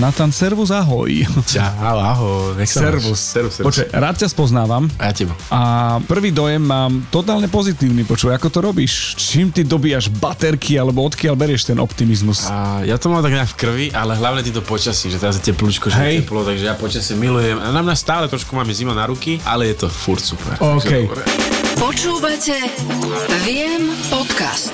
Natan, servus, ahoj. Čau, ahoj. Nech Servus. Servus, servus. Počkaj, rád ťa spoznávam A ja teba. a prvý dojem mám totálne pozitívny. Počuj, ako to robíš? Čím ty dobíjaš baterky alebo odkiaľ berieš ten optimizmus? A ja to mám tak nejak v krvi, ale hlavne týmto počasím, že teraz je teplúčko, že Hej. je teplo, takže ja počasie milujem. A na mňa stále trošku máme zima na ruky, ale je to furt super. OK. Počúvate Viem podcast.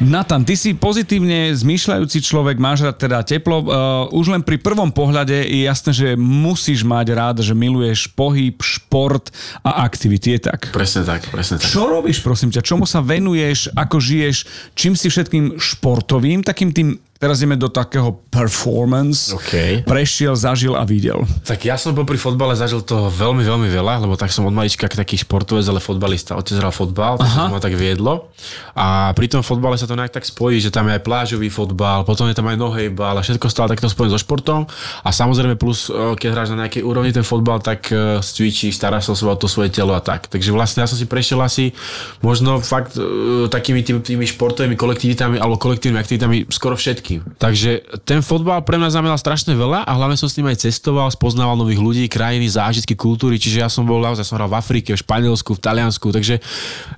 Natan, ty si pozitívne zmýšľajúci človek, máš rád teda teplo. Uh, už len pri prvom pohľade je jasné, že musíš mať rád, že miluješ pohyb, šport a aktivity, je tak? Presne tak, presne tak. Čo robíš, prosím ťa? Čomu sa venuješ? Ako žiješ? Čím si všetkým športovým, takým tým, teraz ideme do takého performance, OK. prešiel, zažil a videl? Tak ja som popri fotbale zažil toho veľmi, veľmi veľa, lebo tak som od malička taký športovec, ale fotbalista. Otec hral fotbal, to ma tak viedlo. A pri tom fotbale sa to nejak tak spojí, že tam je aj plážový fotbal, potom je tam aj nohejbal a všetko stále takto spojené so športom. A samozrejme plus, e, keď hráš na nejakej úrovni ten fotbal, tak e, cvičíš, staráš sa o to svoje telo a tak. Takže vlastne ja som si prešiel asi možno fakt e, takými tými, tými športovými kolektivitami alebo kolektívnymi aktivitami skoro všetkým. Takže ten fotbal pre mňa znamenal strašne veľa a hlavne som s ním aj cestoval, spoznával nových ľudí, krajiny, zážitky, kultúry, čiže ja som bol naozaj, som hral v Afrike, v Španielsku, v Taliansku, takže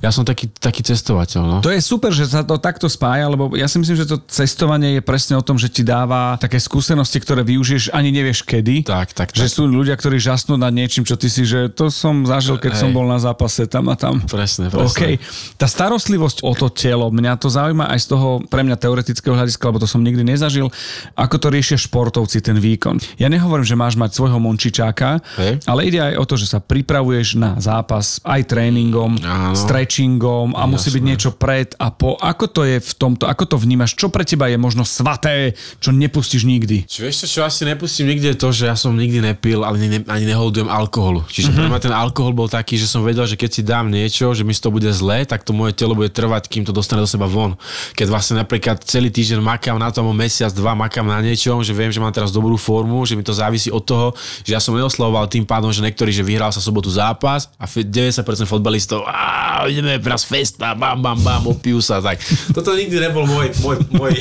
ja som taký, taký cestovateľ. No. To je super, že sa to takto spája, lebo ja si myslím, že to cestovanie je presne o tom, že ti dáva také skúsenosti, ktoré využiješ ani nevieš kedy. Tak, tak, Že tak. sú ľudia, ktorí žasnú nad niečím, čo ty si, že to som zažil, keď Hej. som bol na zápase tam a tam. Presne, presne. OK. Tá starostlivosť o to telo, mňa to zaujíma aj z toho pre mňa teoretického hľadiska, lebo to som nikdy nezažil. Ako to riešia športovci, ten výkon. Ja nehovorím, že máš mať svojho mončičáka, Hej. ale ide aj o to, že sa pripravuješ na zápas aj tréningom, Áno. stretchingom a musí byť niečo pred a po. Ako to je v tomto, ako to vnímaš? Čo pre teba je možno svaté, čo nepustíš nikdy? Čo vieš čo, asi nepustím nikde je to, že ja som nikdy nepil, ale ne, ani neholdujem alkoholu. Čiže mm-hmm. pre mňa ten alkohol bol taký, že som vedel, že keď si dám niečo, že mi toho bude zlé, tak to moje telo bude trvať, kým to dostane do seba von. Keď vlastne napríklad celý týždeň makám na tom, mesiac, dva makám na niečom, že viem, že mám teraz dobrú formu, že mi to závisí od toho, že ja som neoslavoval tým pádom, že niektorí, že vyhral sa sobotu zápas a fe- 90% fotbalistov, a ideme teraz festa, bam, bam, bam, opijú sa, tak. Toto nikdy nebol môj, môj, môj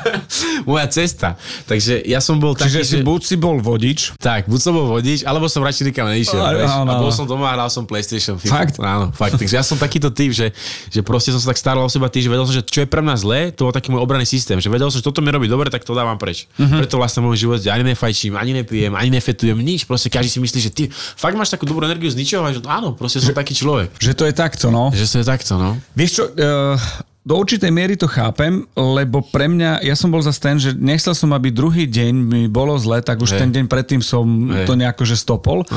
moja cesta. Takže ja som bol taký, Čiže si že... buď si bol vodič, Tak, buď som bol vodič, alebo som radšej nikam áno, A bol som doma a hral som PlayStation. Fakt? Áno, fakt. Takže ja som takýto typ, že, že proste som sa tak staral o seba tým, že vedel som, že čo je pre mňa zlé, to bol taký môj obranný systém. Že vedel som, že toto mi robí dobre, tak to dávam preč. Mhm. Uh-huh. Preto vlastne v môjom živote ani nefajčím, ani nepijem, ani nefetujem, nič. Proste každý si myslí, že ty fakt máš takú dobrú energiu z ničoho, a že áno, proste som taký človek. že to je takto, no. Že som je takto, no. Vieš čo, uh, do určitej miery to chápem, lebo pre mňa, ja som bol zase ten, že nechcel som, aby druhý deň mi bolo zle, tak už Hej. ten deň predtým som Hej. to nejako že stopol.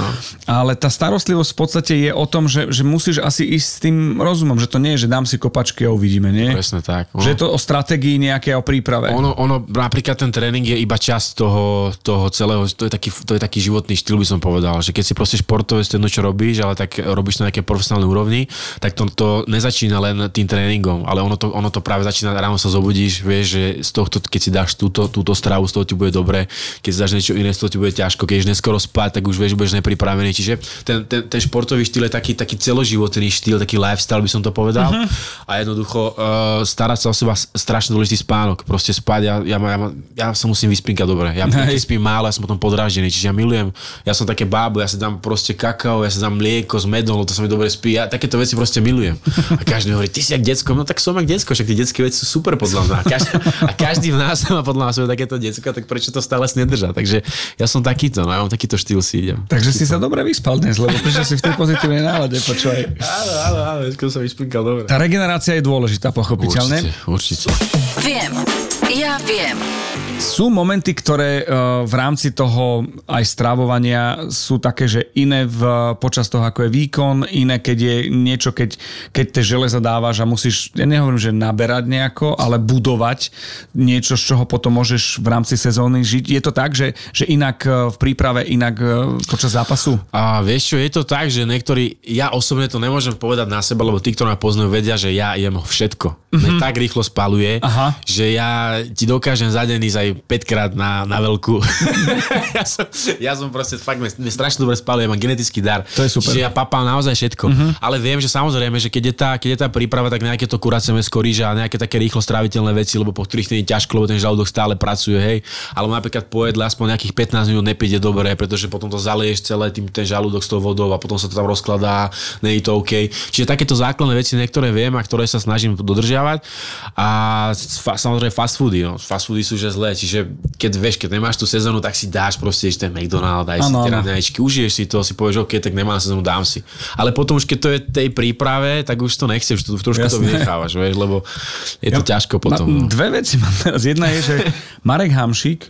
Ale tá starostlivosť v podstate je o tom, že, že musíš asi ísť s tým rozumom, že to nie je, že dám si kopačky a uvidíme, nie? Presne tak. No. Že je to o stratégii nejaké, o príprave. Ono, ono, napríklad ten tréning je iba časť toho, toho celého, to je, taký, to je taký životný štýl, by som povedal, že keď si proste športovec, to je jedno, čo robíš, ale tak robíš to na nejaké profesionálnej úrovni, tak to, to nezačína len tým tréningom, ale ono to, ono to práve začína, ráno sa zobudíš, vieš, že z tohto, keď si dáš túto, túto stravu, z toho ti bude dobre, keď si dáš niečo iné, z toho ti bude ťažko, keď neskoro spať, tak už vieš, budeš nepripravený, čiže ten, ten, ten športový štýl je taký, taký celoživotný štýl, taký lifestyle by som to povedal. Uh-huh. a jednoducho uh, starať sa o seba strašne dôležitý spánok, proste spať, ja, ja, ja, ja sa musím vyspinkať dobre, ja Hej. spím málo, ja som potom podráždený, čiže ja milujem, ja som také bábo, ja si dám proste kakao, ja si dám mlieko s medom, to sa mi dobre spí, ja takéto veci proste milujem. A každý mi hovorí, ty si jak decko, no tak som jak decko, však tie detské veci sú super podľa mňa. A každý, a každý v nás má podľa mňa svoje takéto decko, tak prečo to stále si nedrža? Takže ja som takýto, no ja mám takýto štýl si idem. Takže si sa dobre vyspal dnes, lebo prišiel si v tej pozitívnej nálade, počúvaj. Áno, áno, áno, dneska som vyspinkal dobre. Tá regenerácia je dôležitá, pochopiteľne. Určite, určite. Viem. Ja viem. Sú momenty, ktoré uh, v rámci toho aj stravovania sú také, že iné v, počas toho, ako je výkon, iné keď je niečo, keď, keď tie železa dávaš a musíš, ja nehovorím, že naberať nejako, ale budovať niečo, z čoho potom môžeš v rámci sezóny žiť. Je to tak, že, že inak uh, v príprave, inak uh, počas zápasu? A vieš čo, je to tak, že niektorí, ja osobne to nemôžem povedať na seba, lebo tí, ktorí ma poznajú, vedia, že ja jem všetko. Mm-hmm. Mne tak rýchlo spaluje, Aha. že ja ti dokážem za deň ísť aj 5 krát na, na veľkú. ja, som, ja som proste fakt, mne strašne dobre spal, ja mám genetický dar. To je super. Čiže ja papám naozaj všetko. Uh-huh. Ale viem, že samozrejme, že keď je tá, keď je tá príprava, tak nejaké to kuracie mesko, rýža a nejaké také rýchlo stráviteľné veci, lebo po ktorých nie je ťažko, lebo ten žalúdok stále pracuje, hej. Ale napríklad po jedle aspoň nejakých 15 minút nepíde dobre, pretože potom to zaleješ celé tým ten žalúdok s tou vodou a potom sa to tam rozkladá, nie je to OK. Čiže takéto základné veci niektoré viem a ktoré sa snažím dodržiavať. A fa, samozrejme fast foody, no. Fast foody sú že zlé, čiže keď vieš, keď nemáš tú sezónu, tak si dáš proste ešte McDonald, daj si tie raňajčky, užiješ si to, si povieš, OK, tak nemám sezónu, dám si. Ale potom už keď to je tej príprave, tak už to nechceš, to, trošku Jasne. to vynechávaš, vieš, lebo je to ja, ťažko potom. No. Dve veci mám teraz. Jedna je, že Marek Hamšík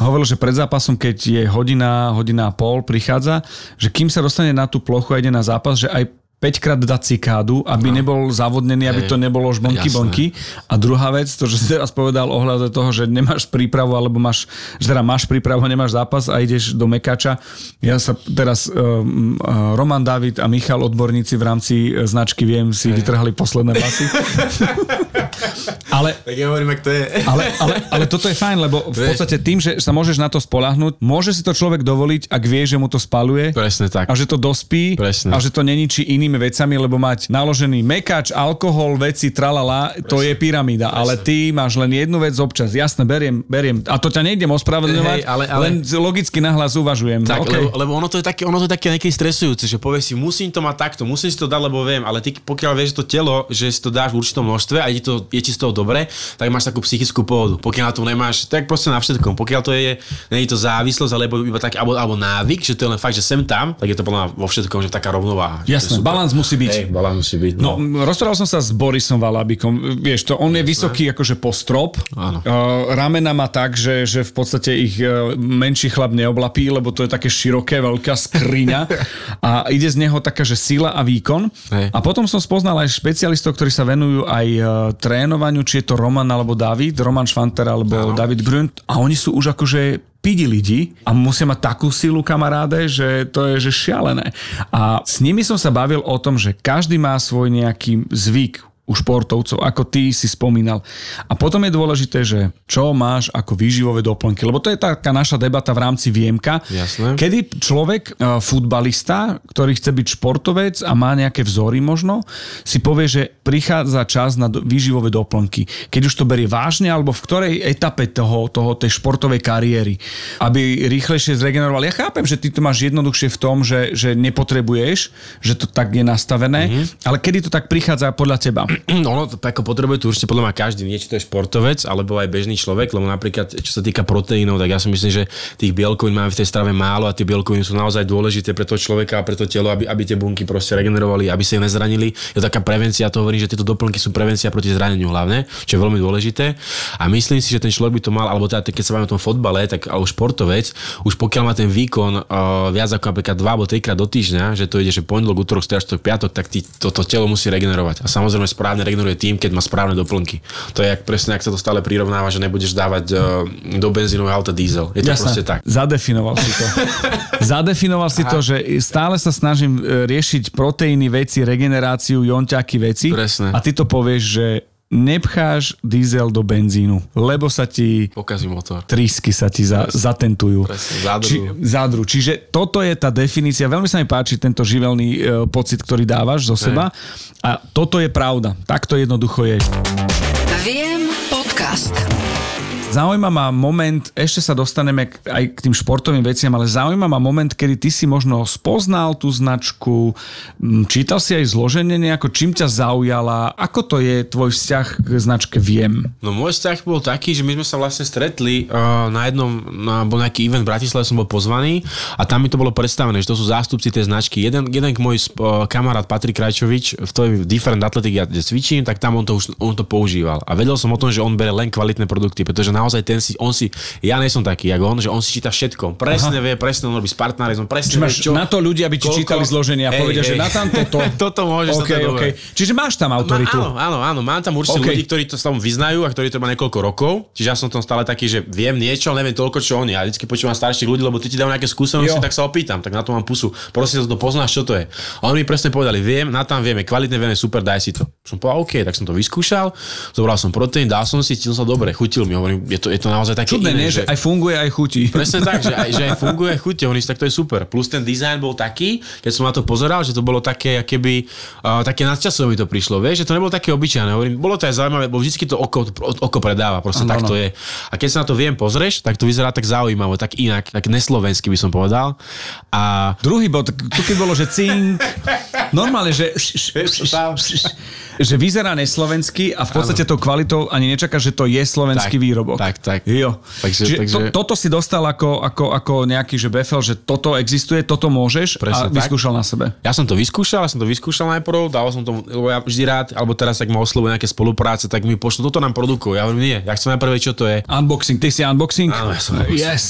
hovoril, že pred zápasom, keď je hodina, hodina a pol, prichádza, že kým sa dostane na tú plochu a ide na zápas, že aj 5 krát dať cikádu, aby no. nebol zavodnený, aby to nebolo už bonky Jasné. bonky. A druhá vec, to, že si teraz povedal ohľadom toho, že nemáš prípravu, alebo máš, že teda máš prípravu nemáš zápas a ideš do Mekača. Ja sa teraz um, Roman David a Michal odborníci v rámci e, značky Viem si Hej. vytrhali posledné basy. ale, tak ja hovorím, to je. ale, ale, ale toto je fajn, lebo v podstate tým, že sa môžeš na to spolahnúť, môže si to človek dovoliť, ak vie, že mu to spaluje. Presne tak. A že to dospí. Presne. A že to neničí iným inými vecami, lebo mať naložený mekač, alkohol, veci, tralala, Presne. to je pyramída. Presne. Ale ty máš len jednu vec občas. Jasne, beriem, beriem. A to ťa nejdem ospravedlňovať, hey, ale, ale... len logicky nahlas uvažujem. Tak, okay. lebo, lebo, ono to je také, ono to je také niekedy stresujúce, že povieš si, musím to mať takto, musím si to dať, lebo viem, ale ty pokiaľ vieš, že to telo, že si to dáš v určitom množstve a je, to, je ti z toho dobre, tak máš takú psychickú pohodu. Pokiaľ na to nemáš, tak proste na všetkom. Pokiaľ to je, nie je to závislosť, alebo iba tak, alebo, alebo návyk, že to je len fakt, že sem tam, tak je to plná vo všetkom, že taká rovnováha. Jasné, balans musí byť. Hey, balans musí byť. No. no, rozprával som sa s Borisom Valabikom. Vieš, to on je vysoký akože po strop. Áno. Uh, ramena má tak, že, že v podstate ich uh, menší chlap neoblapí, lebo to je také široké, veľká skriňa. a ide z neho taká, že sila a výkon. Hej. A potom som spoznal aj špecialistov, ktorí sa venujú aj uh, trénovaniu, či je to Roman alebo David, Roman Švanter alebo Áno. David Grunt. A oni sú už akože pidi lidi a musia mať takú silu kamaráde, že to je že šialené. A s nimi som sa bavil o tom, že každý má svoj nejaký zvyk, u športovcov, ako ty si spomínal. A potom je dôležité, že čo máš ako výživové doplnky, lebo to je taká naša debata v rámci Viemka, Jasné. kedy človek, e, futbalista, ktorý chce byť športovec a má nejaké vzory možno, si povie, že prichádza čas na výživové doplnky. Keď už to berie vážne, alebo v ktorej etape toho, toho tej športovej kariéry, aby rýchlejšie zregeneroval. Ja chápem, že ty to máš jednoduchšie v tom, že, že nepotrebuješ, že to tak je nastavené, mm-hmm. ale kedy to tak prichádza podľa teba? ono to ako potrebuje tu určite podľa mňa každý, nie to je športovec, alebo aj bežný človek, lebo napríklad čo sa týka proteínov, tak ja si myslím, že tých bielkovín máme v tej strave málo a tie bielkoviny sú naozaj dôležité pre toho človeka a pre to telo, aby, aby tie bunky proste regenerovali, aby sa ich nezranili. Je to taká prevencia, to hovorím, že tieto doplnky sú prevencia proti zraneniu hlavne, čo je veľmi dôležité. A myslím si, že ten človek by to mal, alebo teda keď sa bavíme o tom fotbale, tak alebo športovec, už pokiaľ má ten výkon uh, viac ako napríklad dva alebo trikrát do týždňa, že to ide, že pondelok, útorok, streda, piatok, tak ty, toto telo musí regenerovať. A samozrejme správne regeneruje tým, keď má správne doplnky. To je jak, presne, ak sa to stále prirovnáva, že nebudeš dávať uh, do benzínového auta diesel. Je to Jasne. proste tak. Zadefinoval si to. Zadefinoval si to, že stále sa snažím e, riešiť proteíny veci, regeneráciu, jonťaky veci. Presne. A ty to povieš, že nepcháš diesel do benzínu, lebo sa ti... Pokazí motor. Trisky sa ti za, zatentujú. Presne, zádru. Či, zádru. Čiže toto je tá definícia. Veľmi sa mi páči tento živelný e, pocit, ktorý dávaš zo seba. A toto je pravda. Takto jednoducho je. Viem podcast. Zaujíma ma moment, ešte sa dostaneme aj k tým športovým veciam, ale zaujíma ma moment, kedy ty si možno spoznal tú značku, čítal si aj zloženie nejako, čím ťa zaujala, ako to je tvoj vzťah k značke Viem? No môj vzťah bol taký, že my sme sa vlastne stretli uh, na jednom, na, bol nejaký event v Bratislave, som bol pozvaný a tam mi to bolo predstavené, že to sú zástupci tej značky. Jeden, jeden môj uh, kamarát Patrik Krajčovič v tej Different Athletic, ja cvičím, tak tam on to, už, on to používal. A vedel som o tom, že on bere len kvalitné produkty, pretože na naozaj ten si, on si, ja nie som taký, ako on, že on si číta všetko. Presne Aha. vie, presne on robí s partnerizmom, presne Čiže máš vie, čo, na to ľudia, aby ti koľko- čítali zloženie a povedia, že na tam toto. toto môžeš, toto okay, dobré. okay. Čiže máš tam autoritu. Ma, áno, áno, áno, mám tam určite OK. okay. ľudí, ktorí to tam vyznajú a ktorí to má niekoľko rokov. Čiže ja som tam stále taký, že viem niečo, ale neviem toľko, čo oni. Ja vždycky počúvam starších ľudí, lebo ty ti dajú nejaké skúsenosti, Jo. tak sa opýtam, tak na to mám pusu. Prosím, to poznáš, čo to je. A oni mi presne povedali, viem, na tam vieme, kvalitne vieme, super, daj si to. Som povedal, OK, tak som to vyskúšal, zobral som proteín, dal som si, cítil sa dobre, chutil mi, hovorím, je to, je to naozaj také Čudné, iné, nie? Že aj funguje, aj chutí. Presne tak, že aj, že aj funguje chuť, hovorím si, tak to je super. Plus ten dizajn bol taký, keď som na to pozeral, že to bolo také, keby, uh, také nadčasové mi to prišlo, vieš, že to nebolo také obyčajné. Hovorím, bolo to aj zaujímavé, bo vždy to oko, oko predáva, proste Áno, tak to áno. je. A keď sa na to viem pozrieš, tak to vyzerá tak zaujímavé, tak inak, tak neslovensky by som povedal. A Druhý bod, tu keď bolo, že cink, normálne, že, že vyzerá neslovenský a v podstate tou kvalitou ani nečaká, že to je slovenský Tak, výrobok. Tak, tak. Jo. Takže- Čiže takže- To, toto si dostal ako, ako, ako nejaký že befel, že toto existuje, toto môžeš a Presne tak. vyskúšal na sebe. Ja som to vyskúšal, ja som to vyskúšal najprv, dal som to, lebo ja vždy rád, alebo teraz, ak ma oslovujú nejaké spolupráce, tak mi pošlo, toto nám produkujú. Ja hovorím, nie, ja chcem najprv vedieť, čo to je. Unboxing, ty si unboxing? Áno, ja som unboxing. Yes.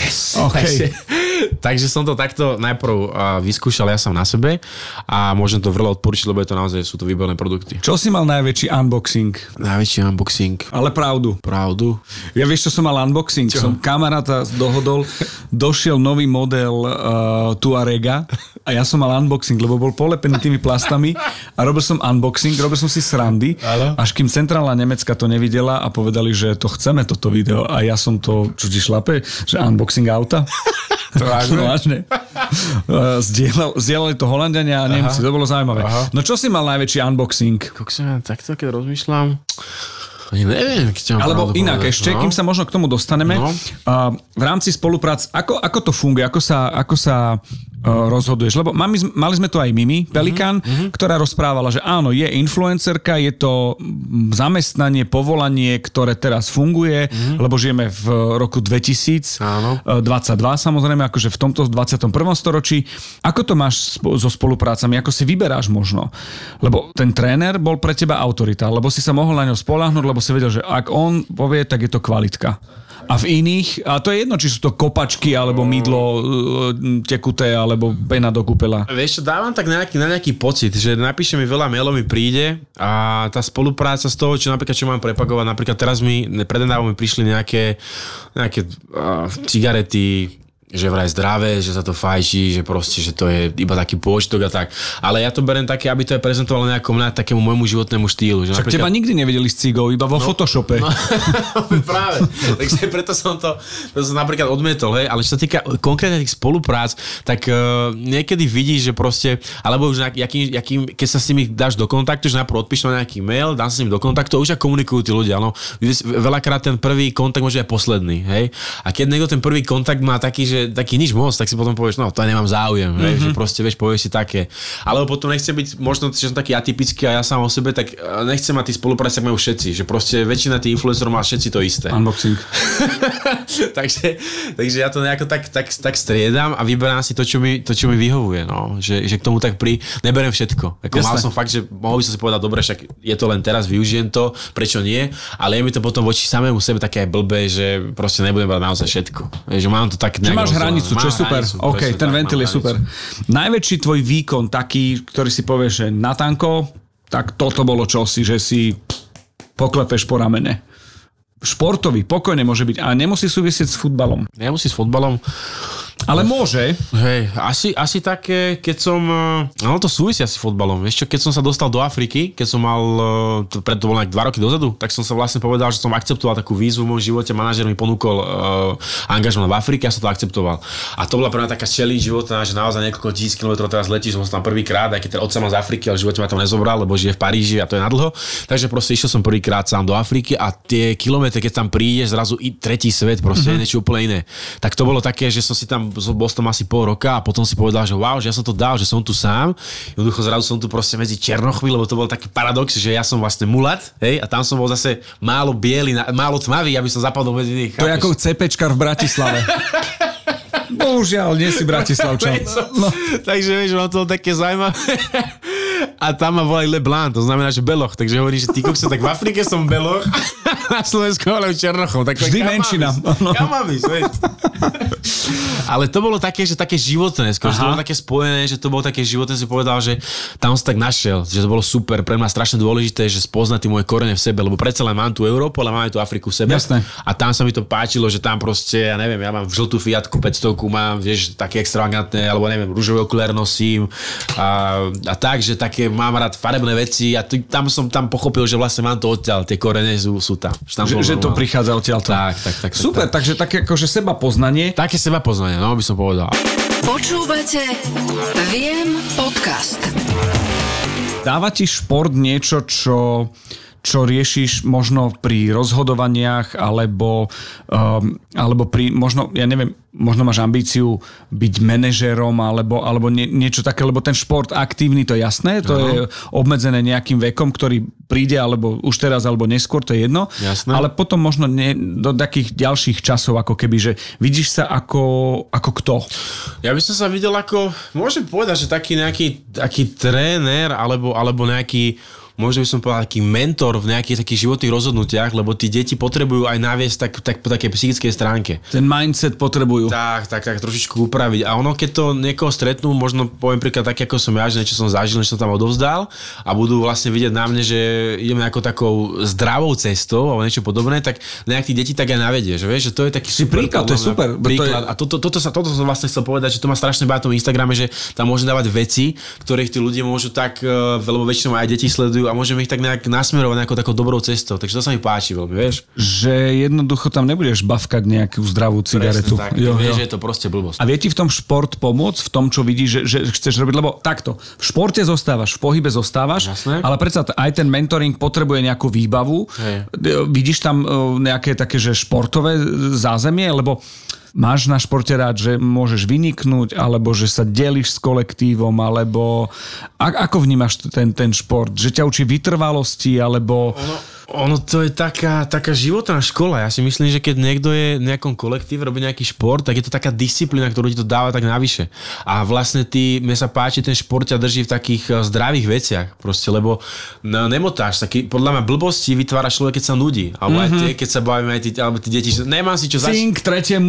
Yes. OK. Takže, takže som to takto najprv vyskúšal ja sám na sebe a môžem to vrlo odporučiť, lebo je to naozaj, sú to výborné produkty. Čo si mal najväčší unboxing? Najväčší unboxing. Ale pravdu. Pravdu. Ja vieš, čo som mal unboxing? Čo? Som kamaráta dohodol, došiel nový model uh, Tuarega a ja som mal unboxing, lebo bol polepený tými plastami a robil som unboxing, robil som si srandy, Áno. až kým centrálna Nemecka to nevidela a povedali, že to chceme toto video a ja som to, čo ti šlape, že unboxing auta. To vážne? vážne. Uh, Zdieľal, zdieľali to Holandiania a Nemci, to bolo zaujímavé. Aha. No čo si mal najväčší unboxing? Kokso, ja takto, keď rozmýšľam, ani neviem, mám Alebo inak povedať, ešte, no. kým sa možno k tomu dostaneme, No. v rámci spoluprác, ako, ako to funguje, ako sa, ako sa uh, rozhoduješ? Lebo mali, sme- mali sme tu aj Mimi Pelikán, Mhm, ktorá rozprávala, že áno, je influencerka, je to zamestnanie, povolanie, ktoré teraz funguje, lebo žijeme v roku 2022, Mhm. Áno. samozrejme, akože v tomto 21. storočí. Ako to máš so spoluprácami? Ako si vyberáš možno? Lebo ten tréner bol pre teba autorita, lebo si sa mohol na ňo spolahnuť, lebo si vedel, že ak on povie, tak je to kvalitka. A v iných, a to je jedno, či sú to kopačky, alebo mydlo e, tekuté, alebo pena do kúpela. Vieš dávam tak nejaký, na nejaký pocit, že napíše mi veľa mailov, mi príde a tá spolupráca z toho, čo napríklad čo mám prepakovať, napríklad teraz mi, prednedávno mi prišli nejaké, nejaké uh, cigarety, že vraj zdravé, že sa to fajčí, že proste, že to je iba taký pôžitok a tak. Ale ja to berem také, aby to je prezentovalo nejakom na takému môjmu životnému štýlu. Že Však teba nikdy nevedeli s cigou, iba vo Photoshope. No. Práve. Takže preto som to, to som napríklad odmietol, hej. Ale čo sa týka konkrétne tých spoluprác, tak uh, niekedy vidíš, že proste, alebo už jaký, jaký, keď sa s nimi dáš do kontaktu, že najprv odpíš na nejaký mail, dám sa s nimi do kontaktu, už ak komunikujú tí ľudia. No. Veľakrát ten prvý kontakt môže aj posledný, hej. A keď niekto ten prvý kontakt má taký, že taký nič moc, tak si potom povieš, no to nemám záujem, hej, Mhm. že proste vieš, povieš si také. Alebo potom nechcem byť, možno, že som taký atypický a ja sám o sebe, tak eh, nechcem mať tí spolupráce, ak majú všetci, že proste väčšina tých influencerov má všetci to isté. Unboxing. takže, takže ja to nejako tak, tak, tak striedam a vyberám si to, čo mi, to, čo mi vyhovuje. No. Že, že k tomu tak pri... Neberem všetko. Ako mal som fakt, že mohol by som si povedať, dobre, však je to len teraz, využijem to, prečo nie, ale je mi to potom voči samému sebe také aj blbé, že proste nebudem brať naozaj všetko. Že mám to tak nejak máš hranicu, čo je super. hranicu, OK, presne ten tak, ventil je super. hranicu. Najväčší tvoj výkon taký, ktorý si povieš, že na tanko, tak toto bolo čosi, že si poklepeš po ramene. Športový, pokojne môže byť, ale nemusí súvisieť s futbalom. Nemusí s fotbalom. Ale môže. Hej, asi, asi také, keď som... eh, No to súvisí asi s fotbalom. Vieš čo, keď som sa dostal do Afriky, keď som mal, eh, pred to bolo nejak dva roky dozadu, tak som sa vlastne povedal, že som akceptoval takú výzvu v môjom živote. Manažer mi ponúkol uh, angažman v Afrike a som to akceptoval. A to bola pre mňa taká challenge života, že naozaj niekoľko tisíc kilometrov teraz letíš, som tam prvýkrát, aj keď ten otca má z Afriky, ale v živote ma tam nezobral, lebo žije v Paríži a to je nadlho. Takže proste išiel som prvýkrát sám do Afriky a tie kilometre, keď tam prídeš, zrazu i tretí svet, proste mm-hmm. niečo úplne iné. Tak to bolo také, že som si tam, bol som tam asi pol roka a potom si povedal, že wow, že ja som to dal, že som tu sám. Jednoducho zrazu som tu proste medzi černochmi, lebo to bol taký paradox, že ja som vlastne mulat, hej, a tam som bol zase málo biely, málo tmavý, aby som zapadol medzi nich. To je ako CPčkar v Bratislave. Bohužiaľ, nie si Bratislavčan. No. Takže vieš, mám to také zaujímavé. A tam ma volali Leblanc, to znamená, že Beloch. Takže hovorí, že ty kokso, tak v Afrike som Beloch, na Slovensku ale Černochov. Tak Vždy menšina. Kam mám ísť, Ale to bolo také, že také životné, skôr, že to bolo také spojené, že to bolo také životné, si povedal, že tam som tak našiel, že to bolo super, pre mňa strašne dôležité, že spoznať tie moje korene v sebe, lebo predsa len mám tu Európu, ale mám aj tú Afriku v sebe. Jasné. A tam sa mi to páčilo, že tam proste, ja neviem, ja mám žltú Fiatku 500, mám, vieš, také extravagantné, alebo neviem, rúžové okuliare nosím a, a tak, že také mám rád farebné veci a tu, tam som tam pochopil, že vlastne mám to odtiaľ, tie korene sú, sú tam. Že, tam že, že to prichádza odtiaľ. Tak, tak, tak. Super, tak, tak. takže také akože seba poznanie. Také seba poznanie, no by som povedal. Počúvate Viem podcast. Dáva ti šport niečo, čo čo riešiš možno pri rozhodovaniach alebo, um, alebo pri, možno, ja neviem, možno máš ambíciu byť manažérom alebo, alebo nie, niečo také, lebo ten šport aktívny, to je jasné, to ano. je obmedzené nejakým vekom, ktorý príde alebo už teraz alebo neskôr, to je jedno. Jasné. Ale potom možno nie, do takých ďalších časov, ako keby, že vidíš sa ako, ako kto? Ja by som sa videl ako, môžem povedať, že taký nejaký taký tréner alebo, alebo nejaký možno by som povedal taký mentor v nejakých takých životných rozhodnutiach, lebo tí deti potrebujú aj naviesť tak, tak po takej psychickej stránke. Ten mindset potrebujú. Tak, tak, tak trošičku upraviť. A ono, keď to niekoho stretnú, možno poviem príklad tak, ako som ja, že niečo som zažil, niečo som tam odovzdal a budú vlastne vidieť na mne, že ideme ako takou zdravou cestou alebo niečo podobné, tak nejak tí deti tak aj navedie, že vieš, že to je taký si super, príklad, to je super. Príklad. To je... A toto, toto, sa, toto som vlastne chcel povedať, že to má strašne báť tom Instagrame, že tam môže dávať veci, ktorých tí ľudia môžu tak, eh, lebo väčšinou aj deti sledujú a môžeme ich tak nejak nasmerovať nejakou takou dobrou cestou. Takže to sa mi páči veľmi, vieš. Že jednoducho tam nebudeš bavkať nejakú zdravú cigaretu. Presne tak. Jo, vieš, jo. že je to proste blbosť. A vie ti v tom šport pomôcť, v tom, čo vidíš, že, že chceš robiť? Lebo takto, v športe zostávaš, v pohybe zostávaš, Jasné. ale predsa aj ten mentoring potrebuje nejakú výbavu. Hej. Vidíš tam e, nejaké také, že športové zázemie, lebo máš na športe rád, že môžeš vyniknúť, alebo že sa delíš s kolektívom, alebo a, ako vnímaš ten, ten šport? Že ťa učí vytrvalosti, alebo... Ono ono to je taká, taká životná škola. Ja si myslím, že keď niekto je v nejakom kolektíve, robí nejaký šport, tak je to taká disciplína, ktorú ti to dáva tak navyše. A vlastne ty, mne sa páči, ten šport ťa drží v takých eh, zdravých veciach. Proste, lebo no, nemotáš. Taký, podľa mňa blbosti vytvára človek, keď sa nudí. Alebo mm-hmm. aj mhm. tie, keď sa bavíme, aj tí, alebo tí deti, že nemám si čo zač... Cink, tretia,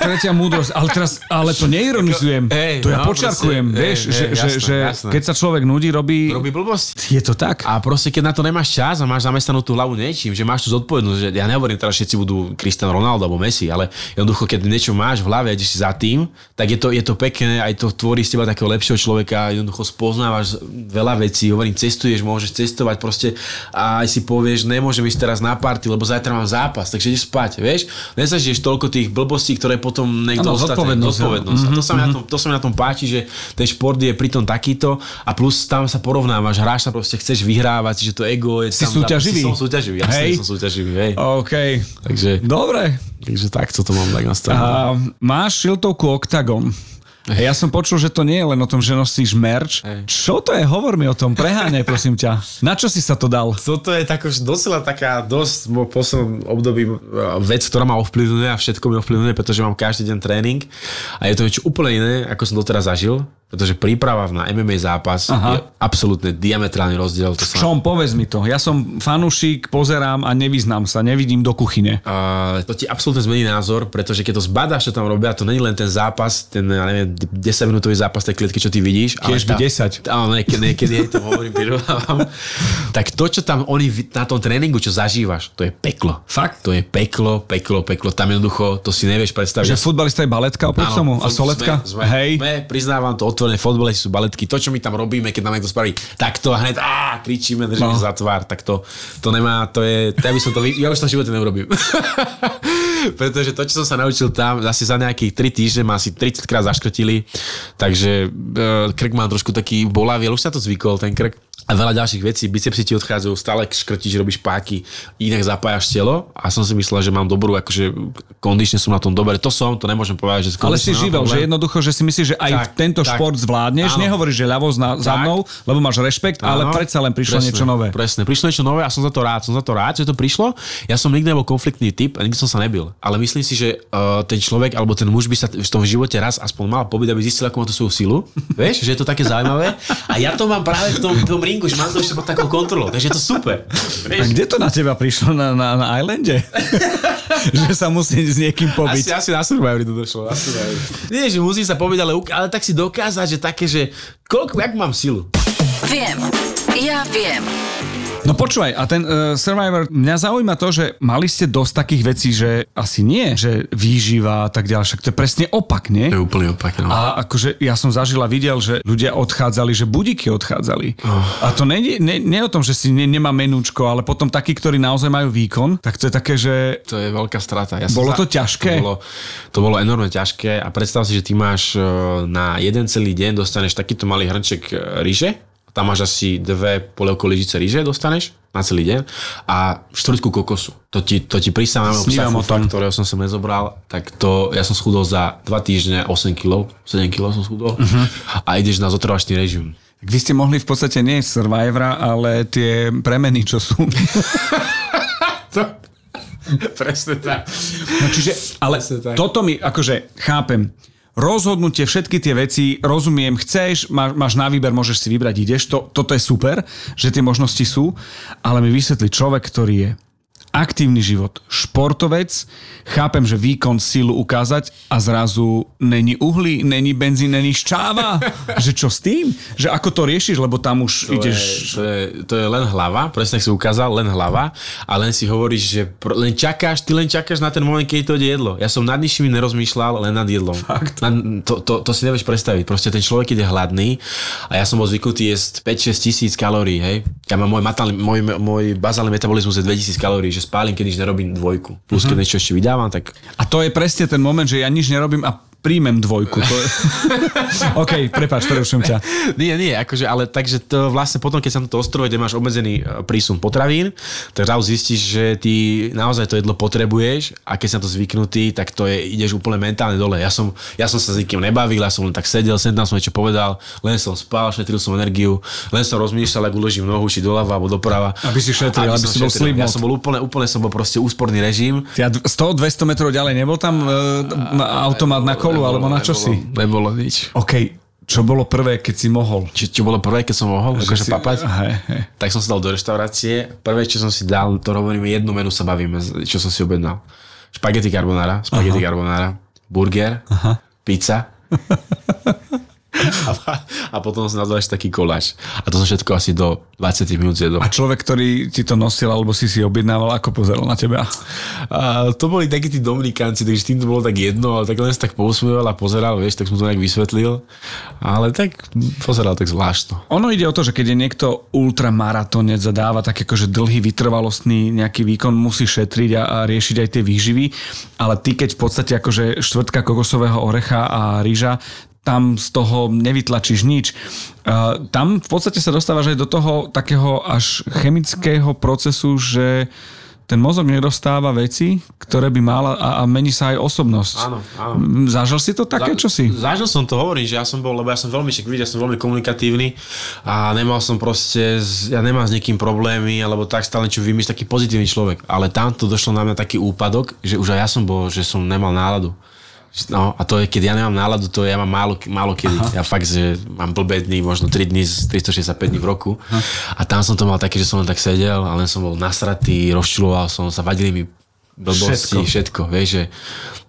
tretia múdrosť. Ale teraz, ale to neironizujem. Hey, to ja no, počiarkujem. Proste, vieš, hey, že, hey, jasné, že, jasné. keď sa človek nudí, robí... Robí blbosti. Je to tak. A proste, keď na to nemáš čas a máš zamestnanú tú hlavu niečím, že máš tú zodpovednosť, že ja nehovorím teraz všetci budú Cristiano Ronaldo alebo Messi, ale jednoducho, keď niečo máš v hlave a ideš si za tým, tak je to, je to pekné, aj to tvorí z teba takého lepšieho človeka, jednoducho spoznávaš veľa vecí, hovorím, cestuješ, môžeš cestovať proste a aj si povieš, nemôžem ísť teraz na party, lebo zajtra mám zápas, takže ideš spať, vieš? Nezažiješ toľko tých blbostí, ktoré potom niekto ano, zodpovednosť. zodpovednosť. Mm-hmm. A to sa, mi na mhm, tom, to sa mi na tom páči, že ten šport je pritom takýto a plus tam sa porovnávaš, hráš sa proste, chceš vyhrávať, že to ego je si tam, súťaživý. Tam, si som súťaživý, ja hej. som súťaživý, hej. OK. Takže, Dobre. Takže takto to mám tak nastavené. máš šiltovku Octagon. Ja som počul, že to nie je len o tom, že nosíš merch. Hey. Čo to je? Hovor mi o tom. Preháňaj, prosím ťa. Na čo si sa to dal? Toto je tak už docela taká dosť v poslednom období e, vec, ktorá ma ovplyvňuje a všetko mi ovplyvňuje, pretože mám každý deň tréning a je to niečo úplne iné, ako som doteraz zažil pretože príprava na MMA zápas Aha. je absolútne diametrálny rozdiel. To sa... Čom, povedz mi to. Ja som fanúšik, pozerám a nevyznám sa, nevidím do kuchyne. Uh, to ti absolútne zmení názor, pretože keď to zbadáš, čo tam robia, to není len ten zápas, ten, ja neviem, 10-minútový zápas tej klietky, čo ty vidíš. Tiež by 10. Áno, niekedy, niekedy to hovorím, prirovnávam. tak to, čo tam oni na tom tréningu, čo zažívaš, to je peklo. Fakt? To je peklo, peklo, peklo. Tam jednoducho, to si nevieš predstaviť. Že futbalista je baletka oproti tomu a soletka? Sme, sme, Hej. Sme, priznávam to, otvorené fotbalisti sú baletky. To, čo my tam robíme, keď nám niekto spraví takto a hneď á, kričíme, držíme no. za tvár, tak to, to nemá, to je, to ja by som to, ja už to v živote neurobím. Pretože to, čo som sa naučil tam, asi za nejakých 3 týždne ma asi 30 krát zaškrtili, takže e, krk mám trošku taký bolavý, ale už sa to zvykol, ten krk a veľa ďalších vecí. Bicepsy ti odchádzajú, stále škrtíš, robíš páky, inak zapájaš telo a som si myslel, že mám dobrú, akože kondične som na tom dobre. To som, to nemôžem povedať, že Ale si živel, že jednoducho, že si myslíš, že aj tak, tento tak, šport zvládneš, áno. nehovoríš, že ľavo zna, za mnou, lebo máš rešpekt, áno, ale predsa len prišlo presne, niečo nové. Presne, prišlo niečo nové a som za to rád, som za to rád, že to prišlo. Ja som nikdy nebol konfliktný typ a nikdy som sa nebil. Ale myslím si, že uh, ten človek alebo ten muž by sa v tom živote raz aspoň mal pobyť, aby zistil, ako má tú svoju silu. Vieš, že je to také zaujímavé. A ja to mám práve v tom, tom ringu, že mám to ešte pod takou kontrolou, takže je to super. A kde to na teba prišlo? Na, na, na Islande? že sa musí s niekým pobiť. Asi, asi na Survivor to došlo. Na Survivor. Nie, že musí sa pobiť, ale, ale tak si dokázať, že také, že koľko, jak mám silu. Viem. Ja viem. No počúvaj, a ten uh, Survivor, mňa zaujíma to, že mali ste dosť takých vecí, že asi nie, že výživa a tak ďalej, však to je presne opak, nie? To je úplne opak, no. A akože ja som zažil a videl, že ľudia odchádzali, že budíky odchádzali. Oh. A to nie, nie, nie o tom, že si ne, nemá menúčko, ale potom takí, ktorí naozaj majú výkon, tak to je také, že... To je veľká strata. Ja bolo to ťažké? To bolo, to bolo enormne ťažké a predstav si, že ty máš e, na jeden celý deň dostaneš takýto malý hrnček e, ríže, tam máš asi dve polievko lyžice ríže dostaneš na celý deň a štvrtku kokosu. To ti, to ti pristávam o tom, ktorého som sem nezobral, tak to, ja som schudol za 2 týždne 8 kg, 7 kg som schudol uh-huh. a ideš na zotrvačný režim. Tak vy ste mohli v podstate nie Survivora, ale tie premeny, čo sú. to, presne tak. No čiže, ale tak. toto mi, akože chápem, rozhodnutie, všetky tie veci, rozumiem, chceš, má, máš na výber, môžeš si vybrať, ideš, to, toto je super, že tie možnosti sú, ale mi vysvetlí človek, ktorý je aktívny život, športovec, chápem, že výkon sílu ukázať a zrazu není uhlí, není benzín, není ščáva. že čo s tým? Že ako to riešiš, lebo tam už to ideš... Je, to, je, to je len hlava, presne si ukázal, len hlava a len si hovoríš, že len čakáš, ty len čakáš na ten moment, keď to ide jedlo. Ja som nad ničím nerozmýšľal, len nad jedlom. Fakt? Na, to, to, to, si nevieš predstaviť. Proste ten človek, je hladný a ja som bol zvyknutý jesť 5-6 tisíc kalórií, hej. Ja mám môj, matálny, môj, môj bazálny metabolizmus je 2000 kalórií, že spálim, keď nič nerobím dvojku. Plus, keď uh-huh. niečo ešte vydávam, tak... A to je presne ten moment, že ja nič nerobím a príjmem dvojku. To. OK, prepáč, prerušujem ťa. Nie, nie, akože, ale takže to vlastne potom, keď sa na to ostrove, kde máš obmedzený e, prísun potravín, tak zrazu zistíš, že ty naozaj to jedlo potrebuješ a keď sa to zvyknutý, tak to je, ideš úplne mentálne dole. Ja som, ja som sa s nikým nebavil, ja som len tak sedel, sem tam som niečo povedal, len som spal, šetril som energiu, len som rozmýšľal, ak uložím nohu, či doľava alebo doprava. Aby si šetril, aby, aby si bol slim. Ja som bol úplne, úplne som bol proste úsporný režim. Ja 100-200 metrov ďalej nebol tam e, automat na kolu, alebo na čo si? Nebolo nič. OK, čo bolo prvé, keď si mohol? Čo, čo bolo prvé, keď som mohol? Akože si... papať? Hej, hej. Tak som sa dal do reštaurácie. Prvé, čo som si dal, to hovorím, jednu menu sa bavíme, čo som si objednal. Špagety carbonara, spaghetti Aha. carbonara, burger, Aha. pizza. a, a potom som nazval ešte taký koláč. A to som všetko asi do 20 minút zjedol. A človek, ktorý ti to nosil, alebo si si objednával, ako pozeral na teba? A to boli takí tí Dominikanci, takže tým to bolo tak jedno, ale tak len sa tak pousmieval a pozeral, vieš, tak som to nejak vysvetlil. Ale tak pozeral tak zvláštno. Ono ide o to, že keď je niekto ultramaratonec a dáva tak akože dlhý, vytrvalostný nejaký výkon, musí šetriť a, a riešiť aj tie výživy, ale ty keď v podstate akože štvrtka kokosového orecha a rýža, tam z toho nevytlačíš nič. Tam v podstate sa dostávaš aj do toho takého až chemického procesu, že ten mozog nedostáva veci, ktoré by mal a, a mení sa aj osobnosť. Áno, áno. Zažil si to také, čo si? Zažil som to, hovorím, že ja som bol, lebo ja som veľmi, však ja som veľmi komunikatívny a nemal som proste, ja nemám s niekým problémy, alebo tak stále čo vymýšľať, taký pozitívny človek. Ale tamto došlo na mňa taký úpadok, že už aj ja som bol, že som nemal náladu. No a to je, keď ja nemám náladu, to ja mám málo, málo kedy. Aha. Ja fakt, že mám blbé dny, možno 3 dny z 365 dní v roku. Aha. A tam som to mal také, že som len tak sedel a len som bol nasratý, rozčuloval som sa, vadili mi blbosti, všetko, všetko vieš, že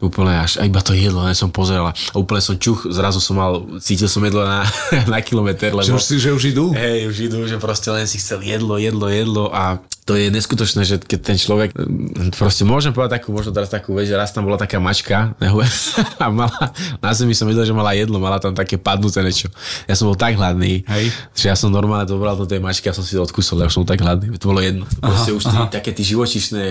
úplne až, a iba to jedlo, len som pozeral a úplne som čuch, zrazu som mal, cítil som jedlo na, na kilometr, lebo... Že už, že už idú? Hej, už idú, že proste len si chcel jedlo, jedlo, jedlo a to je neskutočné, že keď ten človek, proste môžem povedať takú, možno teraz takú vec, že raz tam bola taká mačka a mala, na zemi som videl, že mala jedlo, mala tam také padnuté niečo. Ja som bol tak hladný, Hej. že ja som normálne dobral do tej mačky a som si to odkusol, ja som bol tak hladný, to bolo jedno. Proste aha, už tí, také tí živočišné,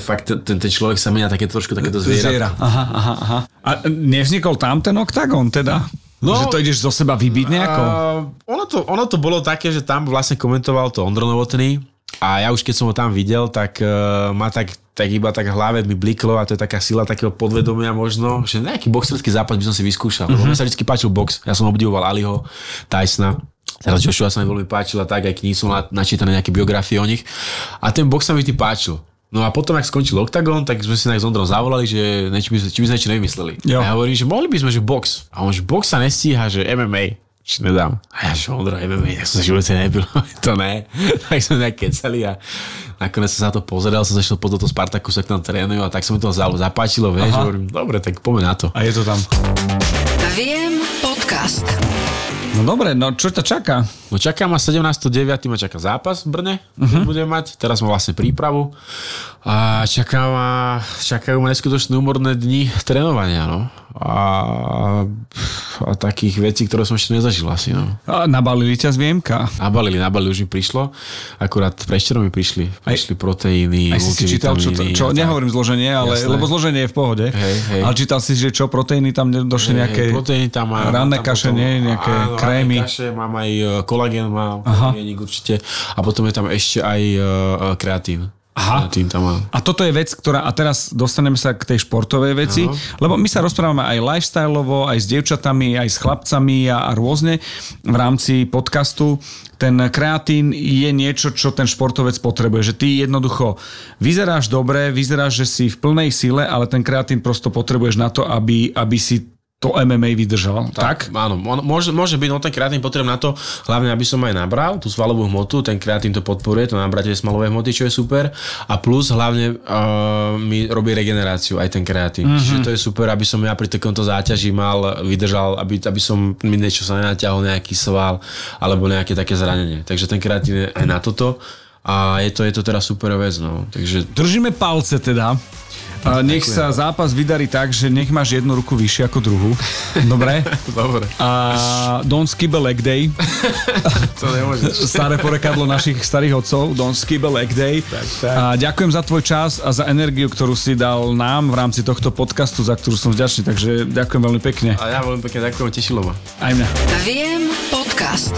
fakt ten, ten človek sa menia také trošku takéto zviera. zviera. Aha, aha, aha. A nevznikol tam ten oktagon teda? No, že to ideš zo seba vybiť nejako? Uh, ono, to, ono to bolo také, že tam vlastne komentoval to Ondro Novotný, a ja už keď som ho tam videl, tak uh, ma tak, tak iba tak hlave mi bliklo a to je taká sila takého podvedomia možno, že nejaký boxerský zápas by som si vyskúšal. Mm-hmm. Mi sa vždy páčil box. Ja som obdivoval Aliho, Tysona. Teraz Joshua sa mi veľmi páčila tak, aj knihy som načítané nejaké biografie o nich. A ten box sa mi vždy páčil. No a potom, ak skončil Octagon, tak sme si na s Ondrom zavolali, že ne, či, by, či by sme niečo nevymysleli. Jo. A ja hovorím, že mohli by sme, že box. A on, že box sa nestíha, že MMA. Či nedám. A ja že Ondro, MMA, tak som sa živote nebil, to ne. tak sme nejak kecali a nakoniec som sa to pozeral, som zašiel po toto Spartaku, sa k nám trénujú a tak sa mi to zapáčilo, vieš, hovorím, dobre, tak poďme na to. A je to tam. Viem podcast. No dobre, no čo ťa čaká? No čaká ma 17.9. ma čaká zápas v Brne, uh-huh. budem mať. Teraz mám vlastne prípravu. A čaká ma, čakajú ma neskutočné úmorné dni trénovania, no. A, a takých vecí, ktoré som ešte nezažil asi, no. A nabalili ťa z VMK? Nabalili, nabalili, už mi prišlo. Akurát prečerom mi prišli. Prišli aj, proteíny, Aj si čítal, čo, to, čo nehovorím zloženie, ale, Jasné. lebo zloženie je v pohode. Hej, hej. Ale čítal si, že čo, proteíny tam došli hej, nejaké... Proteíny tam má, ranné kaše, potom, nie? Nejaké áno, krémy. kaše, mám aj e, kolagén, mám určite. A potom je tam ešte aj uh, kreatín. Aha. Tým tam mám. A toto je vec, ktorá, a teraz dostaneme sa k tej športovej veci, Aha. lebo my sa rozprávame aj lifestyleovo, aj s dievčatami, aj s chlapcami a, a rôzne v rámci podcastu. Ten kreatín je niečo, čo ten športovec potrebuje, že ty jednoducho vyzeráš dobre, vyzeráš, že si v plnej sile, ale ten kreatín prosto potrebuješ na to, aby, aby si to MMA vydržal, tak? tak? Áno, môže, môže byť, no ten kreatín potrebujem na to, hlavne aby som aj nabral tú svalovú hmotu, ten kreatín to podporuje, to nabratie svalovej hmoty, čo je super a plus hlavne uh, mi robí regeneráciu aj ten kreatín, mm-hmm. čiže to je super, aby som ja pri takomto záťaži mal, vydržal, aby, aby som mi niečo sa nenatiahol, nejaký sval alebo nejaké také zranenie, takže ten kreatín je aj na toto a je to, je to teraz super vec, no. Takže... Držíme palce teda. A nech Ďakujem. sa zápas vydarí tak, že nech máš jednu ruku vyššie ako druhú. Dobre? Dobre. A don't skibble leg day. to nemôžeš. Staré porekadlo našich starých otcov. Don't skibble leg day. Tak, tak. A ďakujem za tvoj čas a za energiu, ktorú si dal nám v rámci tohto podcastu, za ktorú som vďačný. Takže ďakujem veľmi pekne. A ja veľmi pekne ďakujem, tešilo ma. Aj mňa. Viem podcast.